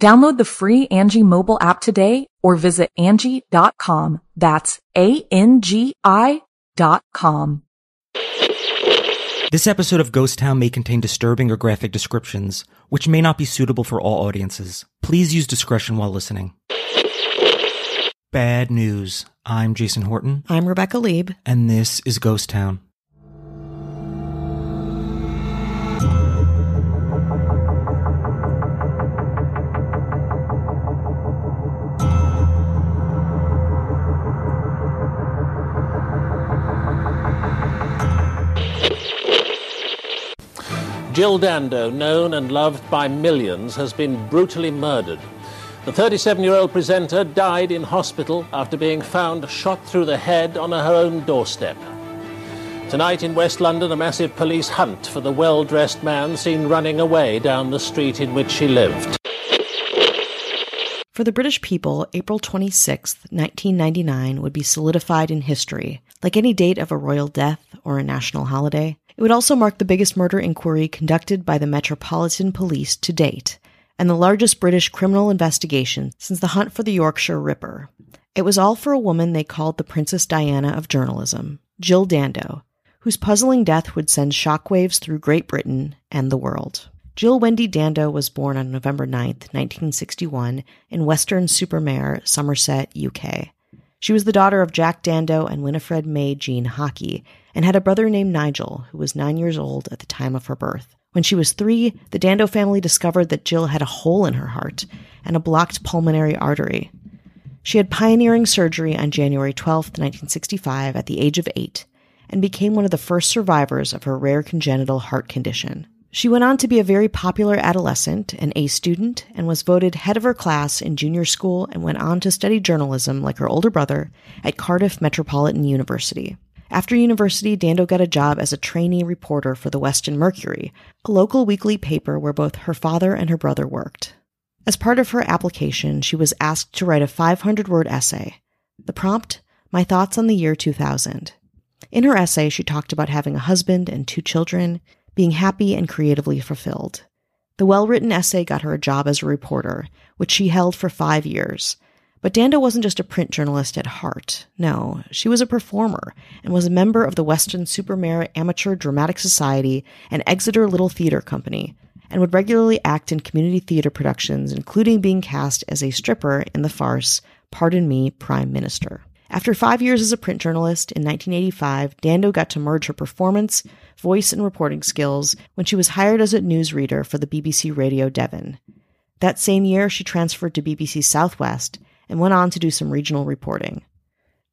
Download the free Angie mobile app today or visit Angie.com. That's A-N-G-I dot com. This episode of Ghost Town may contain disturbing or graphic descriptions, which may not be suitable for all audiences. Please use discretion while listening. Bad news. I'm Jason Horton, I'm Rebecca Leib. and this is Ghost Town. Jill Dando, known and loved by millions, has been brutally murdered. The 37 year old presenter died in hospital after being found shot through the head on her own doorstep. Tonight in West London, a massive police hunt for the well dressed man seen running away down the street in which she lived. For the British people, April 26, 1999 would be solidified in history, like any date of a royal death or a national holiday. It would also mark the biggest murder inquiry conducted by the Metropolitan Police to date, and the largest British criminal investigation since the hunt for the Yorkshire Ripper. It was all for a woman they called the Princess Diana of journalism, Jill Dando, whose puzzling death would send shockwaves through Great Britain and the world. Jill Wendy Dando was born on November 9, 1961, in Weston-super-Mare Somerset, UK. She was the daughter of Jack Dando and Winifred May Jean Hockey, and had a brother named Nigel, who was nine years old at the time of her birth. When she was three, the Dando family discovered that Jill had a hole in her heart and a blocked pulmonary artery. She had pioneering surgery on January 12, 1965, at the age of eight, and became one of the first survivors of her rare congenital heart condition. She went on to be a very popular adolescent, an A student, and was voted head of her class in junior school and went on to study journalism like her older brother at Cardiff Metropolitan University. After university, Dando got a job as a trainee reporter for the Weston Mercury, a local weekly paper where both her father and her brother worked. As part of her application, she was asked to write a 500 word essay. The prompt, My Thoughts on the Year 2000. In her essay, she talked about having a husband and two children, being happy and creatively fulfilled. The well written essay got her a job as a reporter, which she held for five years. But Dando wasn't just a print journalist at heart. No, she was a performer and was a member of the Weston-super-Mare Amateur Dramatic Society and Exeter Little Theatre Company, and would regularly act in community theater productions, including being cast as a stripper in the farce Pardon Me, Prime Minister. After five years as a print journalist in 1985, Dando got to merge her performance, voice, and reporting skills when she was hired as a newsreader for the BBC Radio Devon. That same year, she transferred to BBC Southwest and went on to do some regional reporting.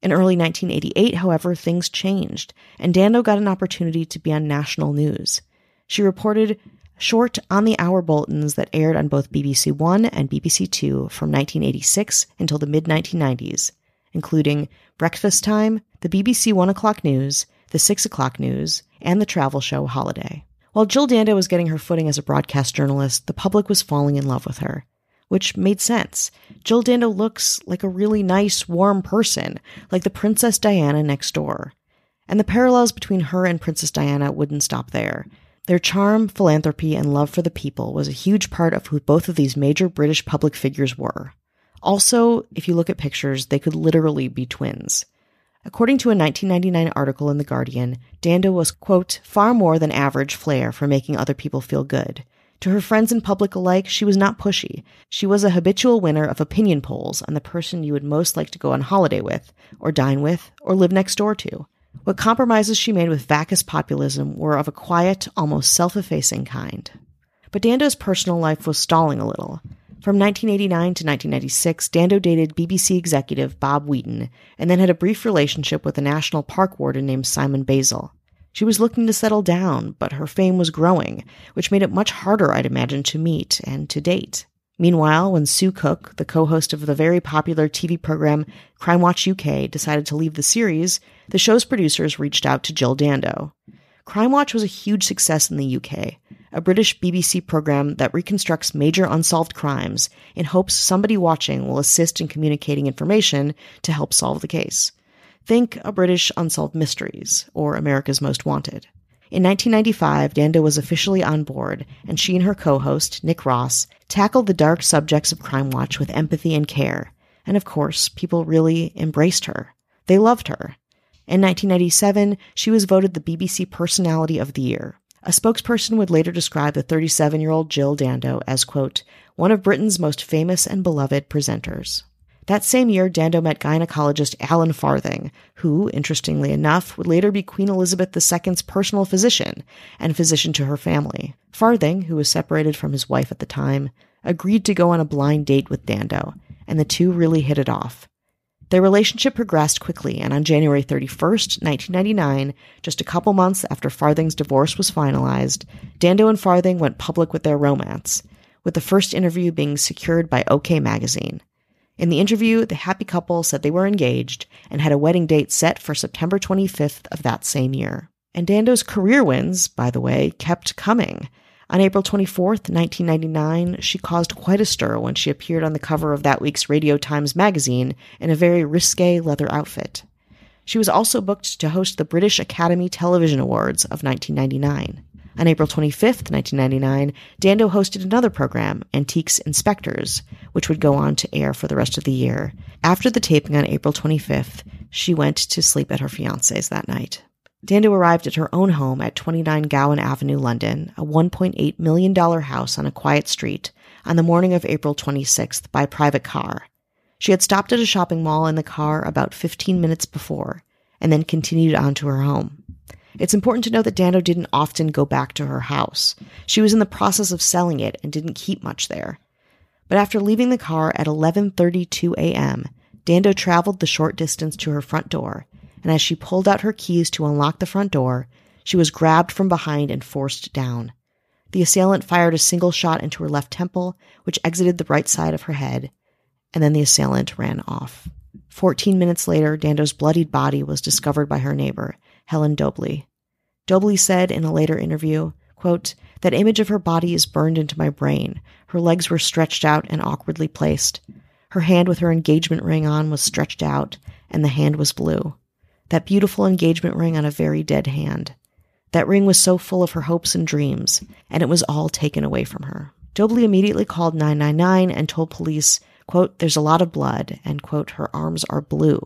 In early 1988, however, things changed, and Dando got an opportunity to be on national news. She reported short on the hour bulletins that aired on both BBC One and BBC Two from 1986 until the mid 1990s, including Breakfast Time, the BBC One O'Clock News, the Six O'Clock News, and the travel show Holiday. While Jill Dando was getting her footing as a broadcast journalist, the public was falling in love with her which made sense. Jill Dando looks like a really nice, warm person, like the Princess Diana next door. And the parallels between her and Princess Diana wouldn't stop there. Their charm, philanthropy, and love for the people was a huge part of who both of these major British public figures were. Also, if you look at pictures, they could literally be twins. According to a 1999 article in The Guardian, Dando was, quote, far more than average flair for making other people feel good. To her friends in public alike, she was not pushy. She was a habitual winner of opinion polls on the person you would most like to go on holiday with, or dine with, or live next door to. What compromises she made with vacuous populism were of a quiet, almost self effacing kind. But Dando's personal life was stalling a little. From 1989 to 1996, Dando dated BBC executive Bob Wheaton and then had a brief relationship with a national park warden named Simon Basil. She was looking to settle down, but her fame was growing, which made it much harder, I'd imagine, to meet and to date. Meanwhile, when Sue Cook, the co-host of the very popular TV program Crime Watch UK, decided to leave the series, the show's producers reached out to Jill Dando. Crime Watch was a huge success in the UK, a British BBC program that reconstructs major unsolved crimes in hopes somebody watching will assist in communicating information to help solve the case. Think a British Unsolved Mysteries or America's Most Wanted. In 1995, Dando was officially on board, and she and her co host, Nick Ross, tackled the dark subjects of Crime Watch with empathy and care. And of course, people really embraced her. They loved her. In 1997, she was voted the BBC Personality of the Year. A spokesperson would later describe the 37 year old Jill Dando as, quote, one of Britain's most famous and beloved presenters. That same year, Dando met gynecologist Alan Farthing, who, interestingly enough, would later be Queen Elizabeth II's personal physician and physician to her family. Farthing, who was separated from his wife at the time, agreed to go on a blind date with Dando, and the two really hit it off. Their relationship progressed quickly, and on January 31st, 1999, just a couple months after Farthing's divorce was finalized, Dando and Farthing went public with their romance, with the first interview being secured by OK Magazine. In the interview, the happy couple said they were engaged and had a wedding date set for September 25th of that same year. And Dando's career wins, by the way, kept coming. On April 24th, 1999, she caused quite a stir when she appeared on the cover of that week's Radio Times magazine in a very risque leather outfit. She was also booked to host the British Academy Television Awards of 1999. On April 25th, 1999, Dando hosted another program, Antiques Inspectors, which would go on to air for the rest of the year. After the taping on April 25th, she went to sleep at her fiance's that night. Dando arrived at her own home at 29 Gowan Avenue, London, a $1.8 million house on a quiet street, on the morning of April 26th by private car. She had stopped at a shopping mall in the car about 15 minutes before, and then continued on to her home. It's important to know that Dando didn't often go back to her house. She was in the process of selling it and didn't keep much there. But after leaving the car at 11:32 a.m., Dando traveled the short distance to her front door and as she pulled out her keys to unlock the front door, she was grabbed from behind and forced down. The assailant fired a single shot into her left temple, which exited the right side of her head, and then the assailant ran off. Fourteen minutes later, Dando's bloodied body was discovered by her neighbor, Helen Dobley. Dobley said in a later interview, quote, That image of her body is burned into my brain. Her legs were stretched out and awkwardly placed. Her hand with her engagement ring on was stretched out, and the hand was blue that beautiful engagement ring on a very dead hand. That ring was so full of her hopes and dreams, and it was all taken away from her. Dobley immediately called 999 and told police, quote, there's a lot of blood, and quote, her arms are blue.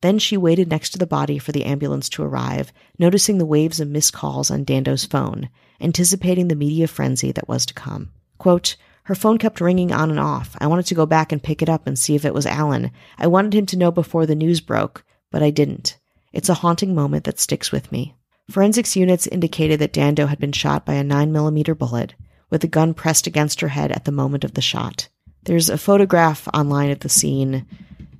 Then she waited next to the body for the ambulance to arrive, noticing the waves of missed calls on Dando's phone, anticipating the media frenzy that was to come. Quote, her phone kept ringing on and off. I wanted to go back and pick it up and see if it was Alan. I wanted him to know before the news broke but I didn't. It's a haunting moment that sticks with me. Forensics units indicated that Dando had been shot by a 9mm bullet, with the gun pressed against her head at the moment of the shot. There's a photograph online of the scene.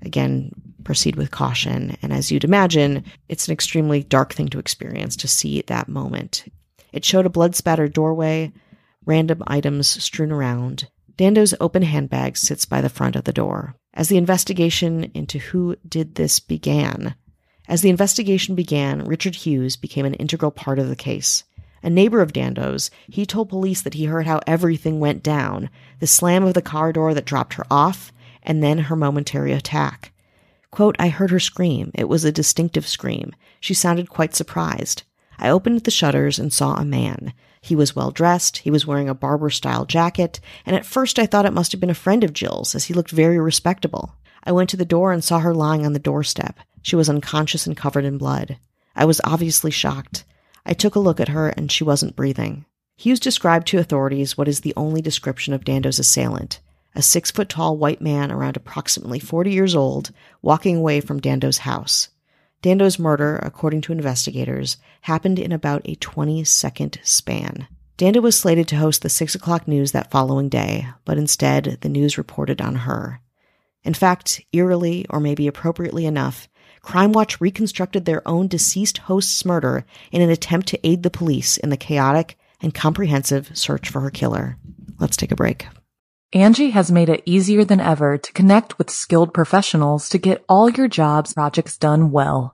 Again, proceed with caution. And as you'd imagine, it's an extremely dark thing to experience to see that moment. It showed a blood spattered doorway, random items strewn around. Dando's open handbag sits by the front of the door as the investigation into who did this began. As the investigation began, Richard Hughes became an integral part of the case. A neighbor of Dando's, he told police that he heard how everything went down the slam of the car door that dropped her off, and then her momentary attack. Quote, I heard her scream. It was a distinctive scream. She sounded quite surprised. I opened the shutters and saw a man. He was well dressed, he was wearing a Barbour style jacket, and at first I thought it must have been a friend of Jill's, as he looked very respectable. I went to the door and saw her lying on the doorstep. She was unconscious and covered in blood. I was obviously shocked. I took a look at her and she wasn't breathing. Hughes described to authorities what is the only description of Dando's assailant a six foot tall white man around approximately 40 years old walking away from Dando's house. Dando's murder, according to investigators, happened in about a 20 second span. Dando was slated to host the 6 o'clock news that following day, but instead, the news reported on her. In fact, eerily, or maybe appropriately enough, Crime Watch reconstructed their own deceased host's murder in an attempt to aid the police in the chaotic and comprehensive search for her killer. Let's take a break. Angie has made it easier than ever to connect with skilled professionals to get all your jobs projects done well.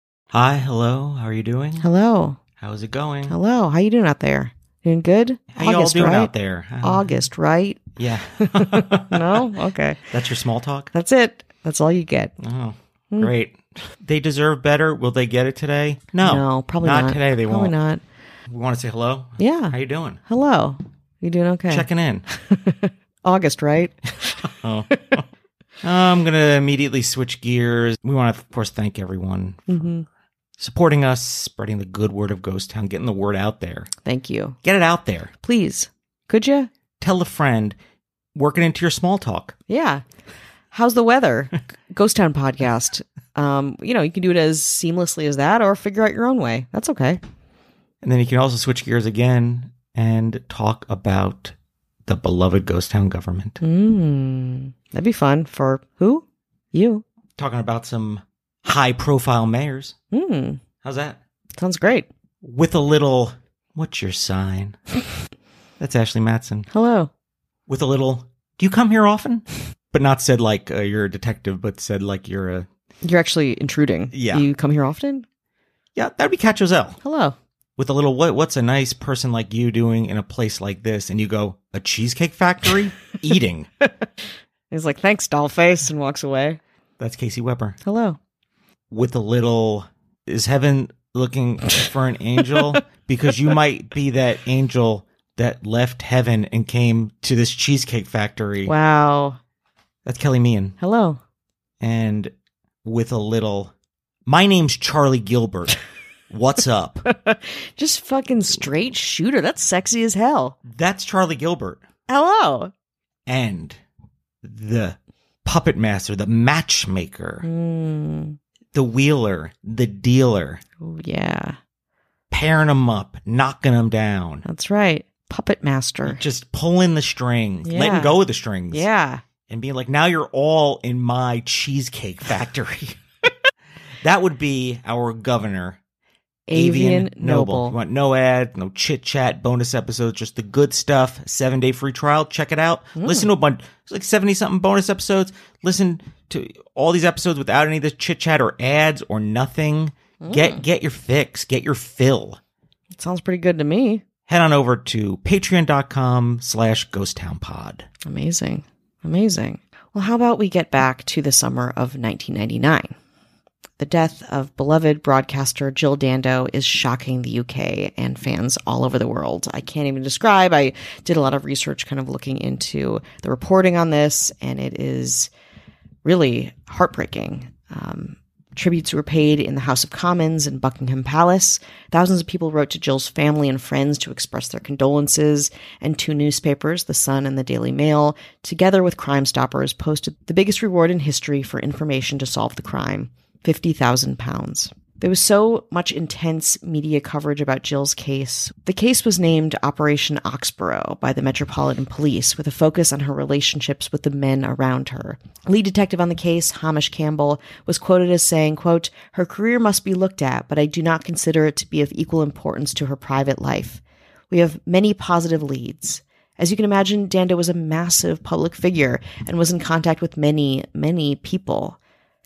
Hi, hello. How are you doing? Hello. How's it going? Hello. How you doing out there? Doing good? How you all doing right? out there? Uh, August, right? Yeah. no? Okay. That's your small talk? That's it. That's all you get. Oh, Hmm. great. They deserve better. Will they get it today? No. No, probably not. not. today. They Probably won't. Probably not. We want to say hello. Yeah. How you doing? Hello. You doing okay? Checking in. August, right? Oh. I'm going to immediately switch gears. We want to, of course, thank everyone for hmm supporting us, spreading the good word of Ghost Town, getting the word out there. Thank you. Get it out there. Please. Could you? Tell a friend. Work it into your small talk. Yeah. How's the weather? Ghost Town podcast. Um, you know, you can do it as seamlessly as that or figure out your own way. That's okay. And then you can also switch gears again and talk about the beloved Ghost Town government. Mm, that'd be fun for who? You. Talking about some high profile mayors. Mm, How's that? sounds great. With a little, what's your sign? That's Ashley Matson. Hello. With a little, do you come here often? But not said like uh, you're a detective, but said like you're a, You're actually intruding. Yeah. You come here often? yeah, that'd be Cat Giselle. Hello. With a little, what, what's a nice person like you doing in a place like this? And you go, a cheesecake factory? Eating. He's like, thanks, dollface, and walks away. That's Casey Weber. Hello. With a little is heaven looking for an angel because you might be that angel that left heaven and came to this cheesecake factory Wow. that's kelly meehan Hello. and with a little my name's charlie gilbert what's up Just fucking straight shooter. That's sexy as hell. that's charlie gilbert Hello. and the puppet master the matchmaker Mm. The wheeler the dealer Oh, yeah. pairing them up knocking them down That's right. Puppet master. just pulling the strings, Yeah. letting go of the strings, Yeah. and being like, "Now you're all in my cheesecake factory." that would be our governor, Avian, Noble. You want no ad, no chit chat, bonus episodes, just the good stuff. Seven day free trial. Check it out. Hmm. Listen to a bunch, it's like seventy something bonus episodes. Listen to all these episodes without any of the chit chat or ads or nothing. Hmm. Get get your fix. Get your fill. It Sounds pretty good to me. Head on over to patreon.com slash ghosttownpod. Amazing. Amazing. Well, how about we get back to the summer of 1999? The death of beloved broadcaster Jill Dando is shocking the UK and fans all over the world. I can't even describe. I did a lot of research kind of looking into the reporting on this, and it is really heartbreaking. Um, tributes were paid in the House of Commons and Buckingham Palace. Thousands of people wrote to Jill's family and friends to express their condolences, and two newspapers, The Sun and the Daily Mail, together with Crime Stoppers, posted the biggest reward in history for information to solve the crime £50,000. There was so much intense media coverage about Jill's case. The case was named Operation Oxborough by the Metropolitan Police with a focus on her relationships with the men around her. Lead detective on the case, Hamish Campbell, was quoted as saying, quote, Her career must be looked at, but I do not consider it to be of equal importance to her private life. We have many positive leads. As you can imagine, Dando was a massive public figure and was in contact with many, many people.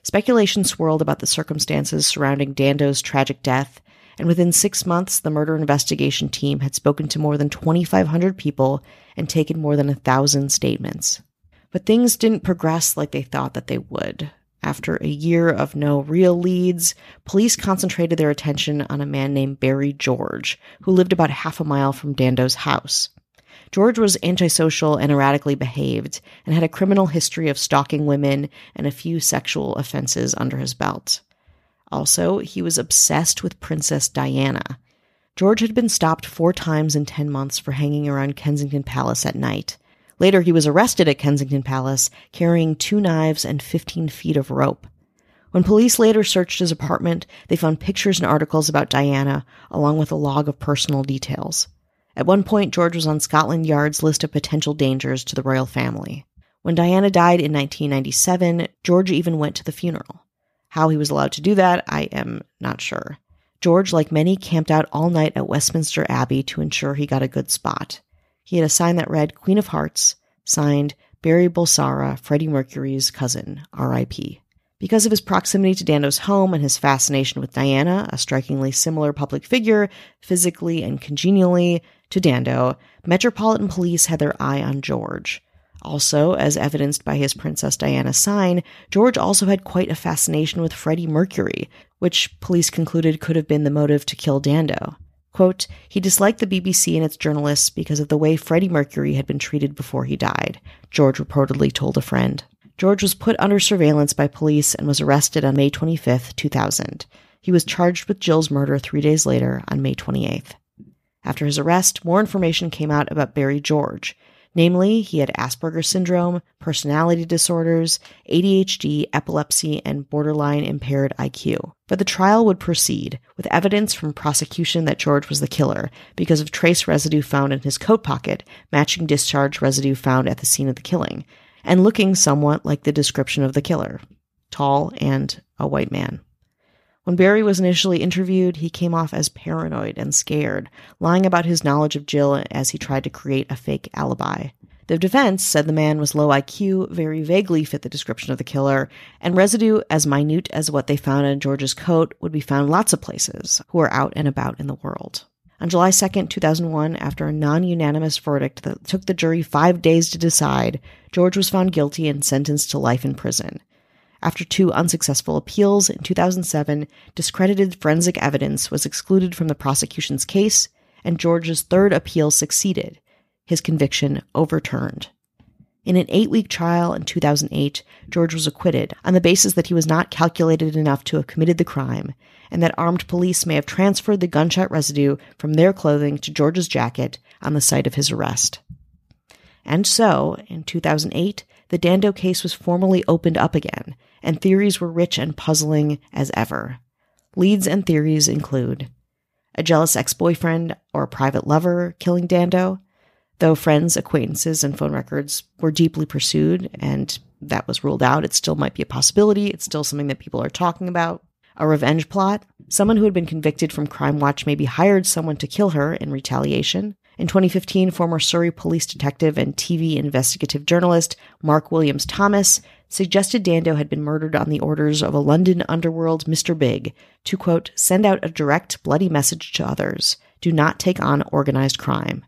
Speculation swirled about the circumstances surrounding Dando's tragic death, and within six months, the murder investigation team had spoken to more than 2,500 people and taken more than a thousand statements. But things didn't progress like they thought that they would. After a year of no real leads, police concentrated their attention on a man named Barry George, who lived about half a mile from Dando's house. George was antisocial and erratically behaved, and had a criminal history of stalking women and a few sexual offenses under his belt. Also, he was obsessed with Princess Diana. George had been stopped four times in 10 months for hanging around Kensington Palace at night. Later, he was arrested at Kensington Palace carrying two knives and 15 feet of rope. When police later searched his apartment, they found pictures and articles about Diana, along with a log of personal details. At one point, George was on Scotland Yard's list of potential dangers to the royal family. When Diana died in 1997, George even went to the funeral. How he was allowed to do that, I am not sure. George, like many, camped out all night at Westminster Abbey to ensure he got a good spot. He had a sign that read Queen of Hearts, signed Barry Bulsara, Freddie Mercury's cousin, R.I.P. Because of his proximity to Dando's home and his fascination with Diana, a strikingly similar public figure, physically and congenially to Dando, Metropolitan Police had their eye on George. Also, as evidenced by his Princess Diana sign, George also had quite a fascination with Freddie Mercury, which police concluded could have been the motive to kill Dando. Quote, he disliked the BBC and its journalists because of the way Freddie Mercury had been treated before he died, George reportedly told a friend. George was put under surveillance by police and was arrested on May 25, 2000. He was charged with Jill's murder three days later on May 28th. After his arrest, more information came out about Barry George. Namely, he had Asperger's syndrome, personality disorders, ADHD, epilepsy, and borderline impaired IQ. But the trial would proceed, with evidence from prosecution that George was the killer because of trace residue found in his coat pocket, matching discharge residue found at the scene of the killing, and looking somewhat like the description of the killer tall and a white man. When Barry was initially interviewed, he came off as paranoid and scared, lying about his knowledge of Jill as he tried to create a fake alibi. The defense said the man was low IQ, very vaguely fit the description of the killer, and residue as minute as what they found in George's coat would be found lots of places who are out and about in the world. On July 2, 2001, after a non unanimous verdict that took the jury five days to decide, George was found guilty and sentenced to life in prison. After two unsuccessful appeals in 2007, discredited forensic evidence was excluded from the prosecution's case, and George's third appeal succeeded, his conviction overturned. In an eight week trial in 2008, George was acquitted on the basis that he was not calculated enough to have committed the crime, and that armed police may have transferred the gunshot residue from their clothing to George's jacket on the site of his arrest. And so, in 2008, the Dando case was formally opened up again, and theories were rich and puzzling as ever. Leads and theories include a jealous ex boyfriend or a private lover killing Dando, though friends, acquaintances, and phone records were deeply pursued and that was ruled out. It still might be a possibility. It's still something that people are talking about. A revenge plot. Someone who had been convicted from Crime Watch maybe hired someone to kill her in retaliation. In 2015, former Surrey police detective and TV investigative journalist Mark Williams Thomas suggested Dando had been murdered on the orders of a London underworld Mr. Big to, quote, send out a direct, bloody message to others do not take on organized crime.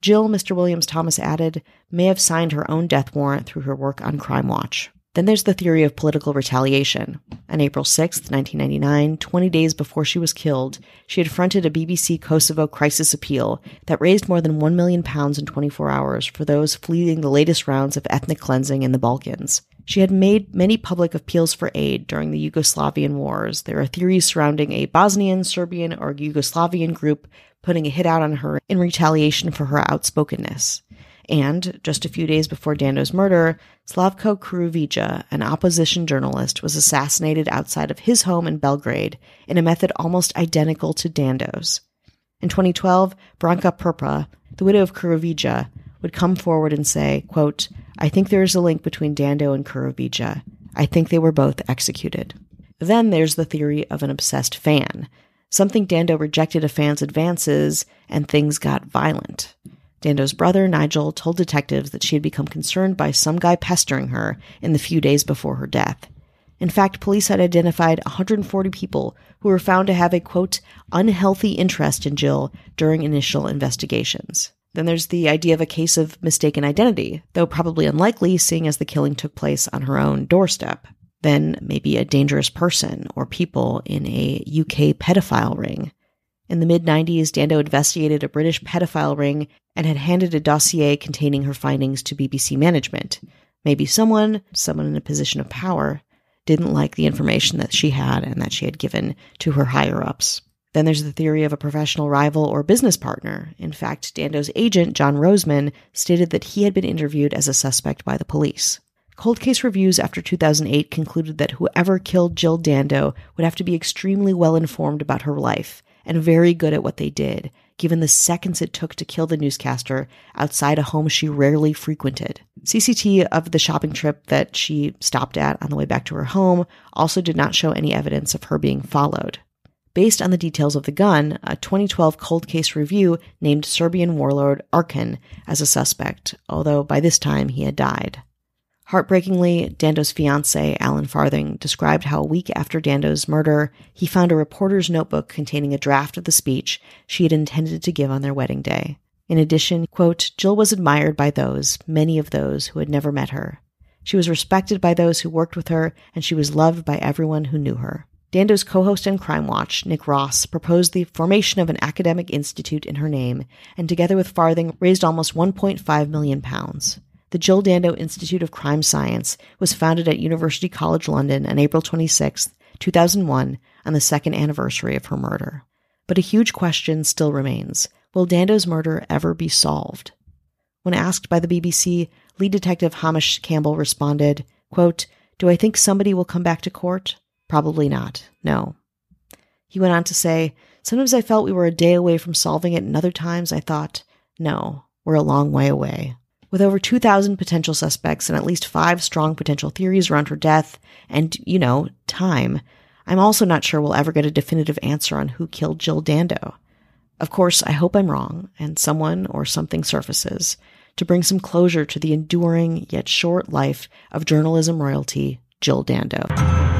Jill, Mr. Williams Thomas added, may have signed her own death warrant through her work on Crime Watch. Then there's the theory of political retaliation. On April 6, 1999, 20 days before she was killed, she had fronted a BBC Kosovo crisis appeal that raised more than 1 million pounds in 24 hours for those fleeing the latest rounds of ethnic cleansing in the Balkans. She had made many public appeals for aid during the Yugoslavian wars. There are theories surrounding a Bosnian, Serbian, or Yugoslavian group putting a hit out on her in retaliation for her outspokenness. And just a few days before Dando's murder, Slavko Kurovica, an opposition journalist, was assassinated outside of his home in Belgrade in a method almost identical to Dando's. In 2012, Branka Prpa, the widow of Kurovica, would come forward and say, quote, I think there is a link between Dando and Kurovica. I think they were both executed. Then there's the theory of an obsessed fan. Some think Dando rejected a fan's advances and things got violent. Dando's brother, Nigel, told detectives that she had become concerned by some guy pestering her in the few days before her death. In fact, police had identified 140 people who were found to have a quote, unhealthy interest in Jill during initial investigations. Then there's the idea of a case of mistaken identity, though probably unlikely seeing as the killing took place on her own doorstep. Then maybe a dangerous person or people in a UK pedophile ring. In the mid 90s, Dando investigated a British pedophile ring and had handed a dossier containing her findings to BBC management. Maybe someone, someone in a position of power, didn't like the information that she had and that she had given to her higher ups. Then there's the theory of a professional rival or business partner. In fact, Dando's agent, John Roseman, stated that he had been interviewed as a suspect by the police. Cold case reviews after 2008 concluded that whoever killed Jill Dando would have to be extremely well informed about her life and very good at what they did, given the seconds it took to kill the newscaster outside a home she rarely frequented. CCT of the shopping trip that she stopped at on the way back to her home also did not show any evidence of her being followed. Based on the details of the gun, a 2012 cold case review named Serbian warlord Arkan as a suspect, although by this time he had died. Heartbreakingly, Dando's fiance, Alan Farthing, described how a week after Dando's murder, he found a reporter's notebook containing a draft of the speech she had intended to give on their wedding day. In addition, quote, Jill was admired by those, many of those who had never met her. She was respected by those who worked with her, and she was loved by everyone who knew her. Dando's co-host on Crime Watch, Nick Ross, proposed the formation of an academic institute in her name, and together with Farthing, raised almost 1.5 million pounds. The Jill Dando Institute of Crime Science was founded at University College London on April 26, 2001, on the second anniversary of her murder. But a huge question still remains. Will Dando's murder ever be solved? When asked by the BBC, lead detective Hamish Campbell responded, quote, Do I think somebody will come back to court? Probably not. No. He went on to say, Sometimes I felt we were a day away from solving it, and other times I thought, no, we're a long way away. With over 2,000 potential suspects and at least five strong potential theories around her death, and, you know, time, I'm also not sure we'll ever get a definitive answer on who killed Jill Dando. Of course, I hope I'm wrong and someone or something surfaces to bring some closure to the enduring yet short life of journalism royalty, Jill Dando.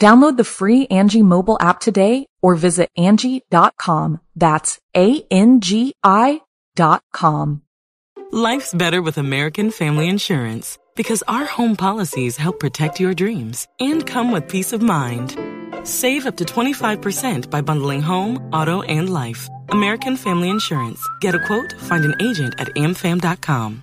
Download the free Angie mobile app today or visit Angie.com. That's A-N-G-I dot com. Life's better with American Family Insurance because our home policies help protect your dreams and come with peace of mind. Save up to 25% by bundling home, auto, and life. American Family Insurance. Get a quote, find an agent at amfam.com.